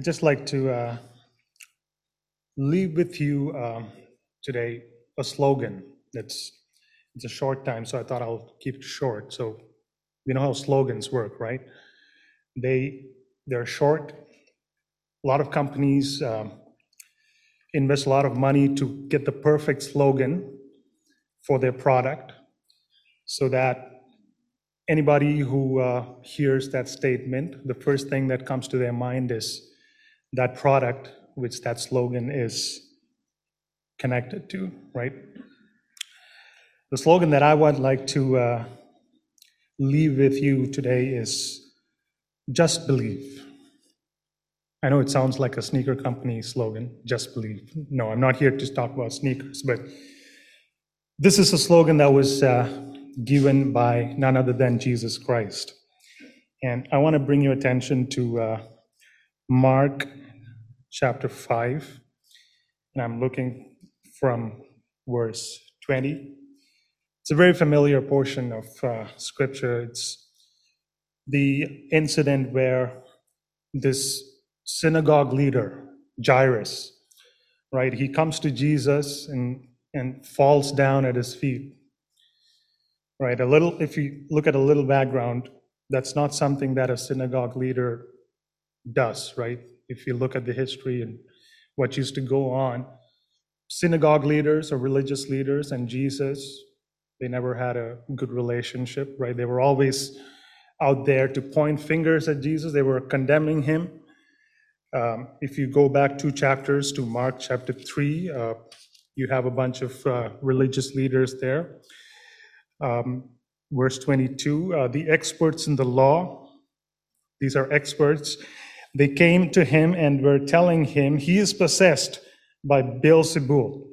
I'd just like to uh, leave with you um, today a slogan that's it's a short time, so I thought I'll keep it short. So you know how slogans work, right? They they're short. A lot of companies um, invest a lot of money to get the perfect slogan for their product, so that anybody who uh, hears that statement, the first thing that comes to their mind is that product which that slogan is connected to, right? The slogan that I would like to uh, leave with you today is just believe. I know it sounds like a sneaker company slogan, just believe. No, I'm not here to talk about sneakers, but this is a slogan that was uh, given by none other than Jesus Christ. And I want to bring your attention to uh, Mark chapter 5, and I'm looking from verse 20. It's a very familiar portion of uh, scripture. It's the incident where this synagogue leader, Jairus, right, he comes to Jesus and, and falls down at his feet. Right, a little, if you look at a little background, that's not something that a synagogue leader does, right? if you look at the history and what used to go on, synagogue leaders or religious leaders and Jesus, they never had a good relationship, right? They were always out there to point fingers at Jesus, they were condemning him. Um, if you go back two chapters to Mark chapter 3, uh, you have a bunch of uh, religious leaders there. Um, verse 22 uh, the experts in the law, these are experts they came to him and were telling him he is possessed by Beelzebul.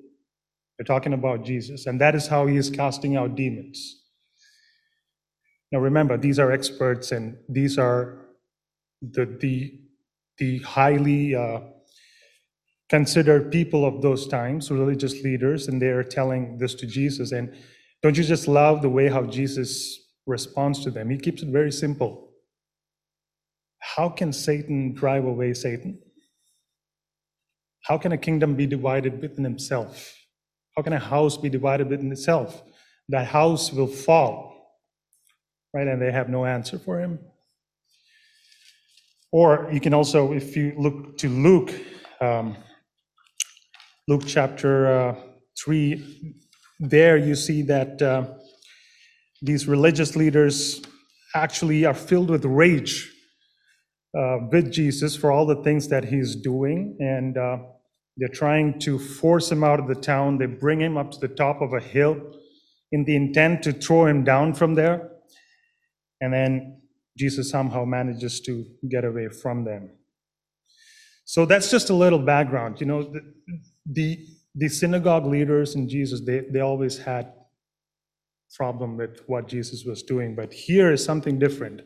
They're talking about Jesus, and that is how he is casting out demons. Now remember, these are experts, and these are the the the highly uh, considered people of those times, religious leaders, and they are telling this to Jesus. And don't you just love the way how Jesus responds to them? He keeps it very simple. How can Satan drive away Satan? How can a kingdom be divided within himself? How can a house be divided within itself? That house will fall. Right? And they have no answer for him. Or you can also, if you look to Luke, um, Luke chapter uh, 3, there you see that uh, these religious leaders actually are filled with rage with Jesus for all the things that he's doing. And uh, they're trying to force him out of the town. They bring him up to the top of a hill in the intent to throw him down from there. And then Jesus somehow manages to get away from them. So that's just a little background. You know, the, the, the synagogue leaders and Jesus, they, they always had problem with what Jesus was doing. But here is something different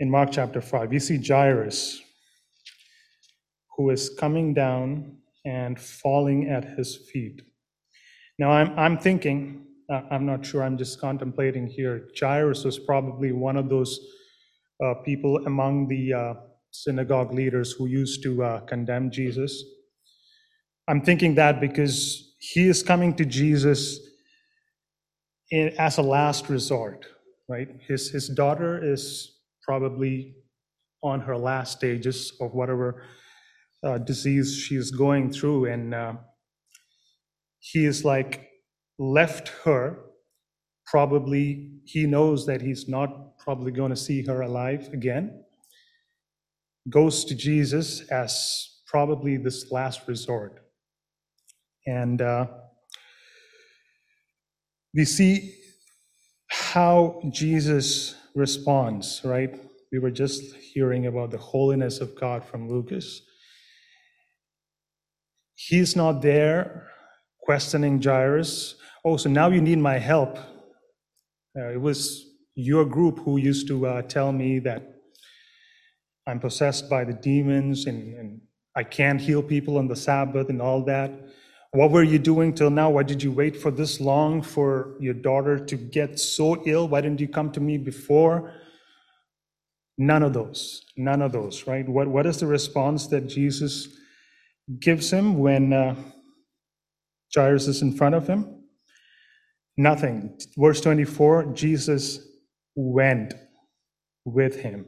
in Mark chapter 5. You see Jairus, who is coming down and falling at his feet. Now, I'm, I'm thinking, I'm not sure, I'm just contemplating here. Jairus was probably one of those uh, people among the uh, synagogue leaders who used to uh, condemn Jesus. I'm thinking that because he is coming to Jesus in, as a last resort, right? His, his daughter is probably on her last stages of whatever uh, disease she is going through. And uh, he is like left her. Probably he knows that he's not probably going to see her alive again. Goes to Jesus as probably this last resort. And uh, we see how Jesus response, right? We were just hearing about the holiness of God from Lucas. He's not there questioning Jairus. Oh, so now you need my help. Uh, it was your group who used to uh, tell me that I'm possessed by the demons and, and I can't heal people on the Sabbath and all that. What were you doing till now? Why did you wait for this long for your daughter to get so ill? Why didn't you come to me before? None of those. None of those, right? What, what is the response that Jesus gives him when uh, Jairus is in front of him? Nothing. Verse 24 Jesus went with him.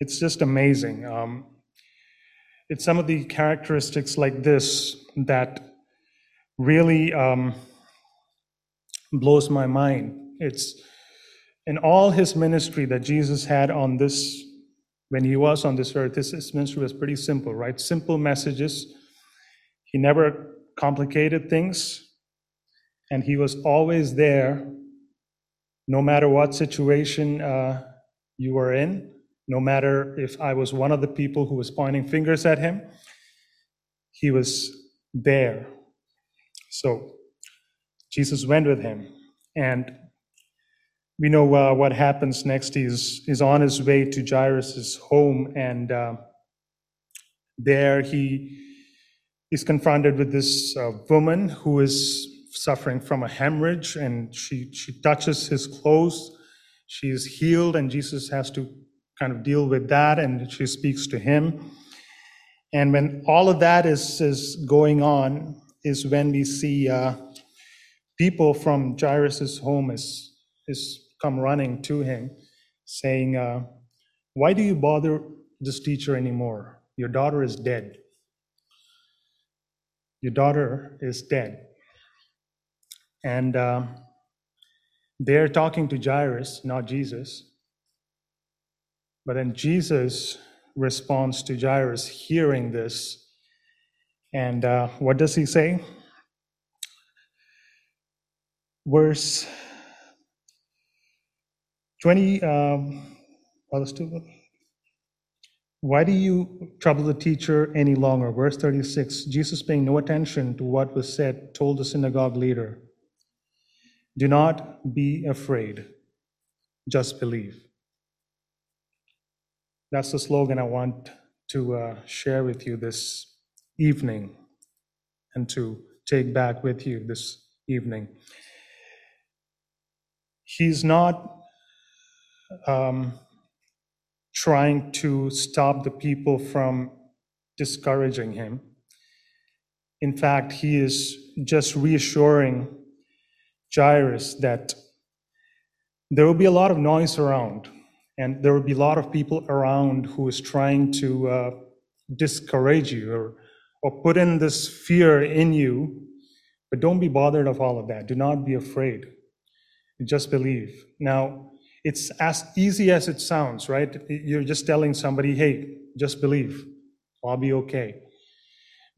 It's just amazing. Um, it's some of the characteristics like this that really um, blows my mind. It's in all his ministry that Jesus had on this, when he was on this earth, his, his ministry was pretty simple, right? Simple messages. He never complicated things, and he was always there, no matter what situation uh, you were in, no matter if I was one of the people who was pointing fingers at him, he was there. So Jesus went with him, and we know uh, what happens next. He's, he's on his way to Jairus' home, and uh, there he is confronted with this uh, woman who is suffering from a hemorrhage, and she, she touches his clothes. She is healed, and Jesus has to kind of deal with that, and she speaks to him. And when all of that is, is going on, is when we see uh, people from Jairus' home is, is come running to him, saying, uh, Why do you bother this teacher anymore? Your daughter is dead. Your daughter is dead. And uh, they're talking to Jairus, not Jesus. But then Jesus responds to Jairus hearing this. And uh, what does he say? Verse 20, um, why do you trouble the teacher any longer? Verse 36 Jesus, paying no attention to what was said, told the synagogue leader, Do not be afraid, just believe. That's the slogan I want to uh, share with you this evening and to take back with you this evening. He's not um, trying to stop the people from discouraging him. In fact, he is just reassuring Jairus that there will be a lot of noise around, and there will be a lot of people around who is trying to uh, discourage you or, or put in this fear in you. But don't be bothered of all of that. Do not be afraid. Just believe. Now, it's as easy as it sounds, right? You're just telling somebody, hey, just believe, I'll be okay.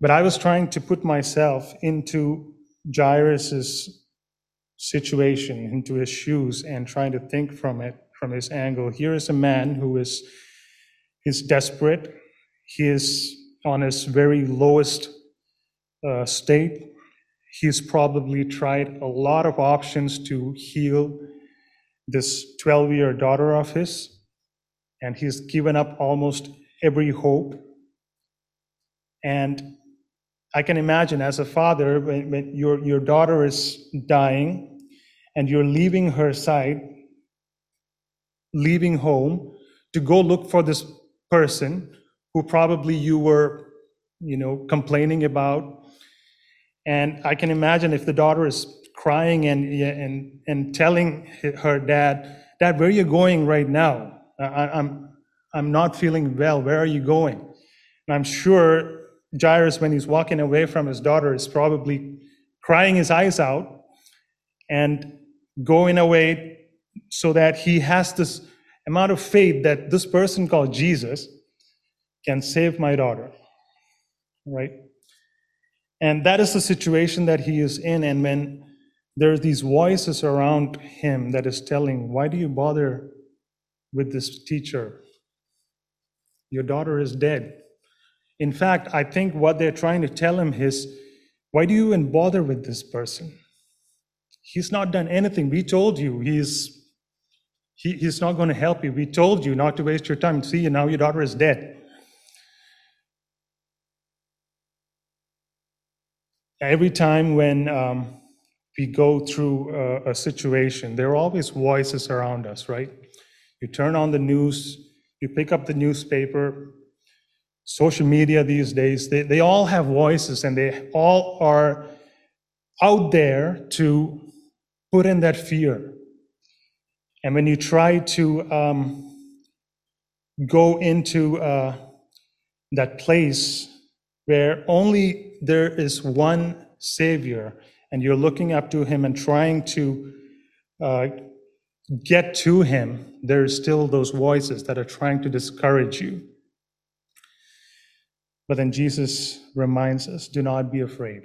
But I was trying to put myself into Jairus's situation, into his shoes, and trying to think from it, from his angle. Here is a man who is is desperate. He is on his very lowest uh, state. He's probably tried a lot of options to heal this 12 year daughter of his, and he's given up almost every hope. And I can imagine as a father, when, when your, your daughter is dying and you're leaving her side, leaving home to go look for this person who probably you were, you know, complaining about. And I can imagine if the daughter is crying and, and, and telling her dad, Dad, where are you going right now? I, I'm, I'm not feeling well. Where are you going? And I'm sure Jairus, when he's walking away from his daughter, is probably crying his eyes out and going away so that he has this amount of faith that this person called Jesus can save my daughter. Right? And that is the situation that he is in. And when there's these voices around him that is telling, Why do you bother with this teacher? Your daughter is dead. In fact, I think what they're trying to tell him is, Why do you even bother with this person? He's not done anything. We told you he's he, he's not going to help you. We told you not to waste your time. See, now your daughter is dead. Every time when um, we go through a, a situation, there are always voices around us, right? You turn on the news, you pick up the newspaper, social media these days, they, they all have voices and they all are out there to put in that fear. And when you try to um, go into uh, that place where only there is one Savior, and you're looking up to Him and trying to uh, get to Him, there are still those voices that are trying to discourage you. But then Jesus reminds us do not be afraid,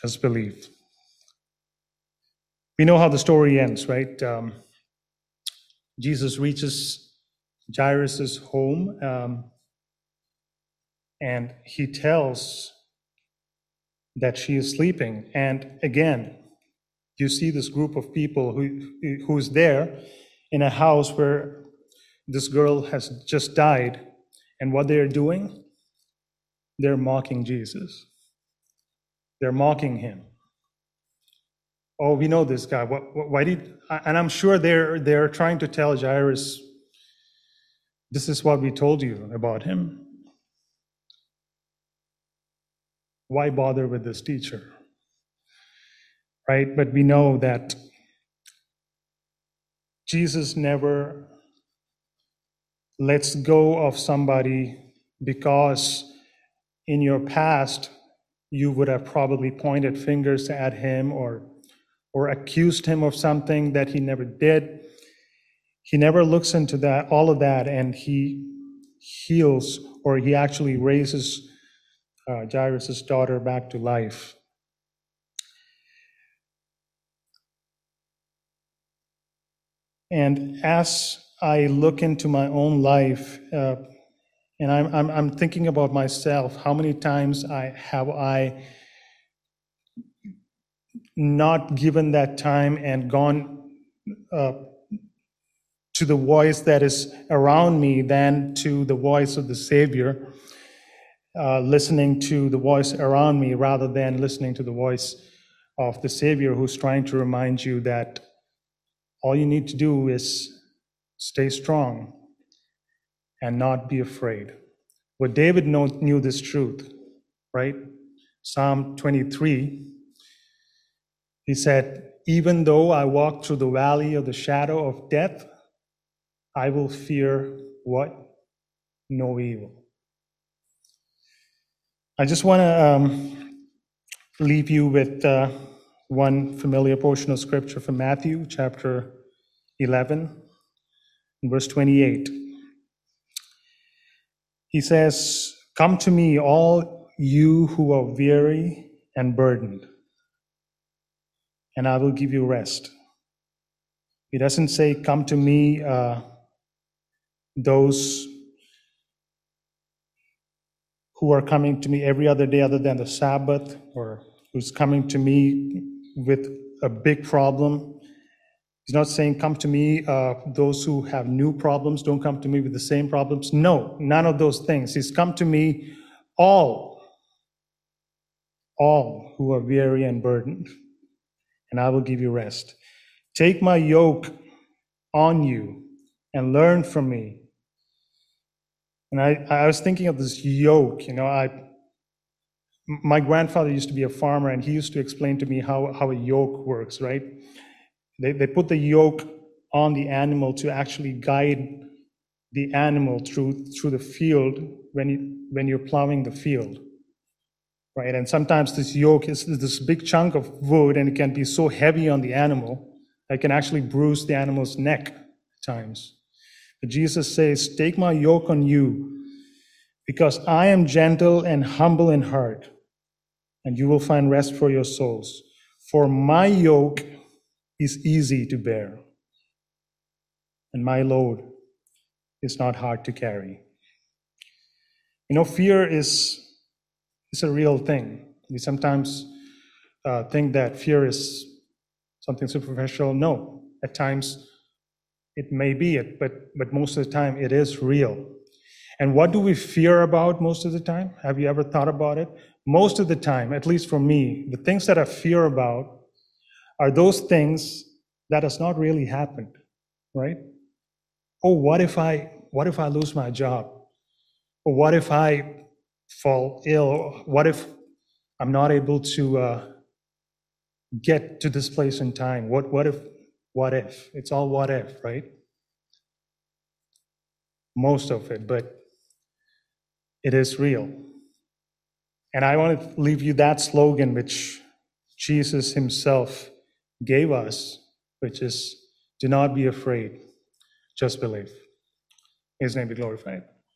just believe. We know how the story ends, right? Um, Jesus reaches Jairus' home um, and he tells that she is sleeping. And again, you see this group of people who, who's there in a house where this girl has just died. And what they're doing, they're mocking Jesus. They're mocking him oh, we know this guy. What, what, why did? And I'm sure they're they're trying to tell Jairus, this is what we told you about him. Why bother with this teacher? Right? But we know that Jesus never lets go of somebody because in your past you would have probably pointed fingers at him or or accused him of something that he never did. He never looks into that, all of that, and he heals or he actually raises uh, Jairus' daughter back to life. And as I look into my own life, uh, and I'm, I'm, I'm thinking about myself, how many times I have I not given that time and gone uh, to the voice that is around me than to the voice of the Savior, uh, listening to the voice around me rather than listening to the voice of the Savior who's trying to remind you that all you need to do is stay strong and not be afraid. Well, David knew this truth, right? Psalm 23 he said, Even though I walk through the valley of the shadow of death, I will fear what? No evil. I just want to um, leave you with uh, one familiar portion of scripture from Matthew chapter 11, verse 28. He says, Come to me, all you who are weary and burdened and I will give you rest. He doesn't say, Come to me, uh, those who are coming to me every other day other than the Sabbath, or who's coming to me with a big problem. He's not saying, Come to me, uh, those who have new problems, don't come to me with the same problems. No, none of those things. He's come to me, all, all who are weary and burdened and I will give you rest. Take my yoke on you and learn from me. And I, I was thinking of this yoke, you know, I, my grandfather used to be a farmer and he used to explain to me how, how a yoke works, right? They, they put the yoke on the animal to actually guide the animal through, through the field when, you, when you're plowing the field right? And sometimes this yoke is this big chunk of wood and it can be so heavy on the animal that can actually bruise the animal's neck at times. But Jesus says, Take my yoke on you because I am gentle and humble in heart, and you will find rest for your souls. For my yoke is easy to bear, and my load is not hard to carry. You know, fear is it's a real thing. We sometimes uh, think that fear is something superficial. No, at times it may be it, but but most of the time it is real. And what do we fear about most of the time? Have you ever thought about it? most of the time, at least for me, the things that I fear about are those things that has not really happened, right? Oh, what if I, what if I lose my job? Or what if I fall ill? What if I'm not able to uh, get to this place in time? What, what if, what if? It's all what if, right? Most of it, but it is real. And I want to leave you that slogan which Jesus himself gave us, which is do not be afraid, just believe. His name be glorified.